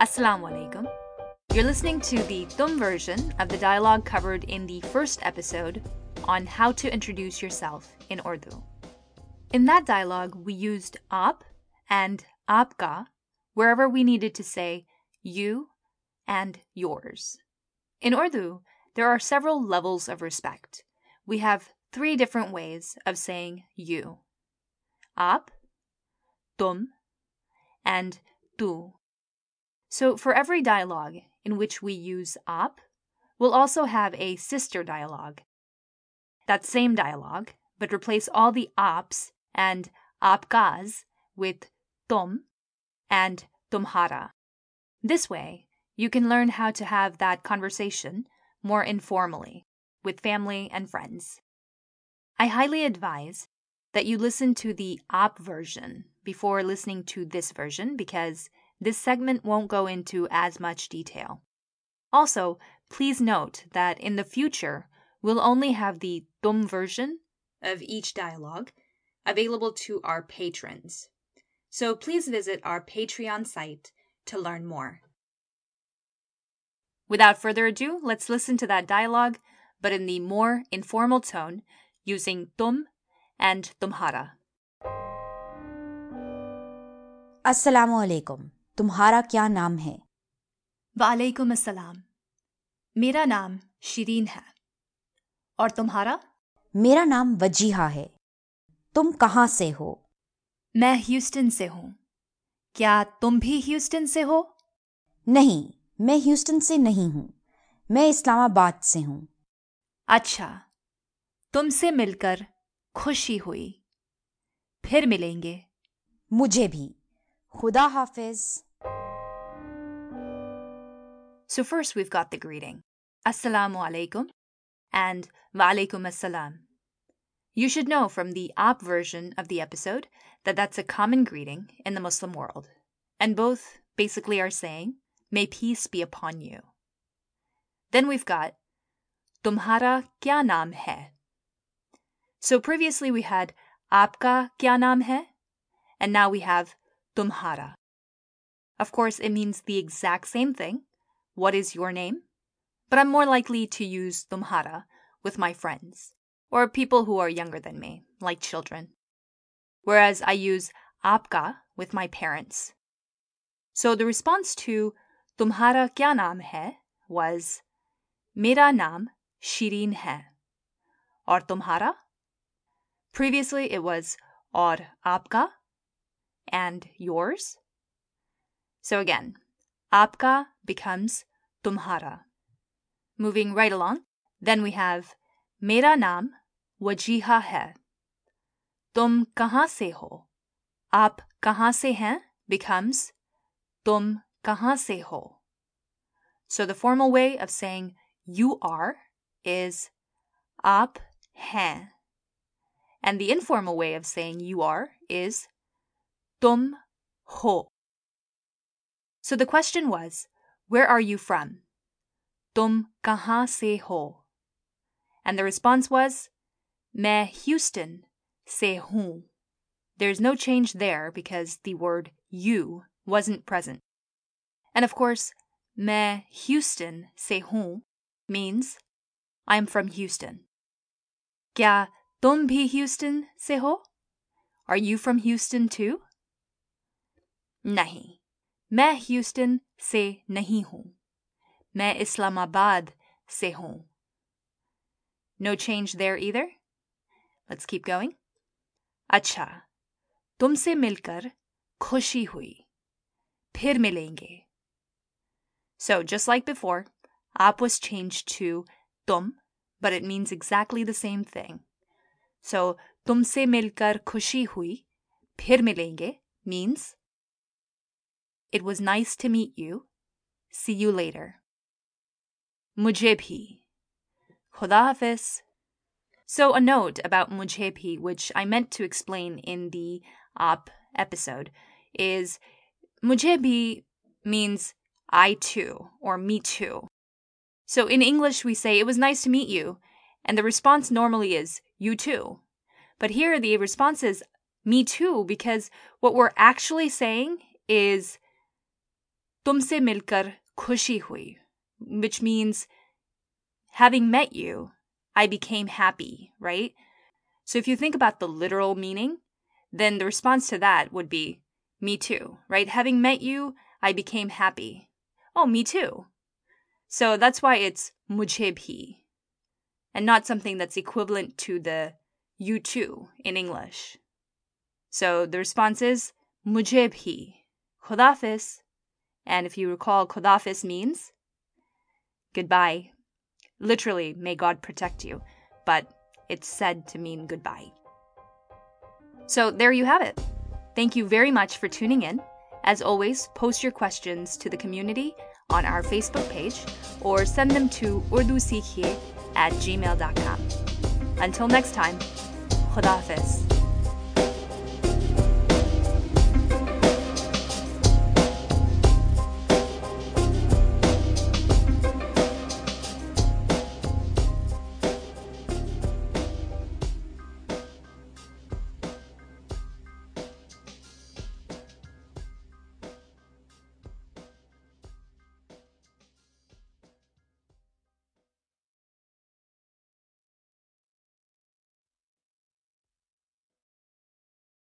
Assalamu alaikum. You're listening to the Tum version of the dialogue covered in the first episode on how to introduce yourself in Urdu. In that dialogue, we used aap and aapka wherever we needed to say you and yours. In Urdu, there are several levels of respect. We have three different ways of saying you aap, tum, and tu. So for every dialogue in which we use aap, we'll also have a sister dialogue. That same dialogue, but replace all the aaps and aapkas with tum and tumhara. This way, you can learn how to have that conversation more informally with family and friends. I highly advise that you listen to the aap version before listening to this version because this segment won't go into as much detail. Also, please note that in the future, we'll only have the tum version of each dialogue available to our patrons. So please visit our Patreon site to learn more. Without further ado, let's listen to that dialogue, but in the more informal tone using tum and tumhara. Assalamu alaikum. तुम्हारा क्या नाम है? वालेकुम अस्सलाम। मेरा नाम शिरीन है। और तुम्हारा? मेरा नाम वजीहा है। तुम कहाँ से हो? मैं ह्यूस्टन से हूँ। क्या तुम भी ह्यूस्टन से हो? नहीं मैं ह्यूस्टन से नहीं हूँ। मैं इस्लामाबाद से हूँ। अच्छा तुमसे मिलकर खुशी हुई। फिर मिलेंगे। मुझे भी। खुदा हाफिज। So first we've got the greeting. Assalamu alaikum and wa alaikum assalam. You should know from the aap version of the episode that that's a common greeting in the Muslim world. And both basically are saying, may peace be upon you. Then we've got Tumhara kya naam hai? So previously we had Aapka kya naam hai? And now we have Tumhara. Of course, it means the exact same thing, what is your name? But I'm more likely to use tumhara with my friends or people who are younger than me, like children. Whereas I use aapka with my parents. So the response to tumhara kya naam hai was mera naam Shireen hai. Or tumhara? Previously it was or aapka and yours. So again, aapka becomes tumhara. Moving right along, then we have Mera naam wajiha hai. Tum kahan se ho? Aap kahan se hain becomes tum kahan se ho. So the formal way of saying you are is aap hain. And the informal way of saying you are is tum ho. So the question was, where are you from? Tum kahan se ho? And the response was, Main Houston se hoon. There's no change there because the word you wasn't present. And of course, Main Houston se hoon means I'm from Houston. Kya tum bhi Houston se ho? Are you from Houston too? Nahi. मैं Houston से नहीं हूँ मैं इस्लामाबाद से हूँ No change there either? Let's keep going. अच्छा तुमसे मिलकर खुशी हुई फिर मिलेंगे So just like before, aap was changed to tum, but it means exactly the same thing. So तुमसे मिलकर खुशी हुई फिर मिलेंगे means it was nice to meet you. See you later. Mujhe bhi. So, a note about mujhe bhi, which I meant to explain in the aap episode, is mujhe bhi means I too, or me too. So, in English, we say, It was nice to meet you, and the response normally is, You too. But here, the response is, Me too, because what we're actually saying is, tumse milkar khushi hui, which means having met you, I became happy, right? So if you think about the literal meaning, then the response to that would be me too, right? Having met you, I became happy. Oh, me too. So that's why it's mujhe bhi and not something that's equivalent to the you too in English. So the response is mujhe bhi. Khuda Hafiz. And if you recall, Khuda Hafiz means goodbye. Literally, may God protect you, but it's said to mean goodbye. So there you have it. Thank you very much for tuning in. As always, post your questions to the community on our Facebook page or send them to urdusikhiye at gmail.com. Until next time, Khuda Hafiz.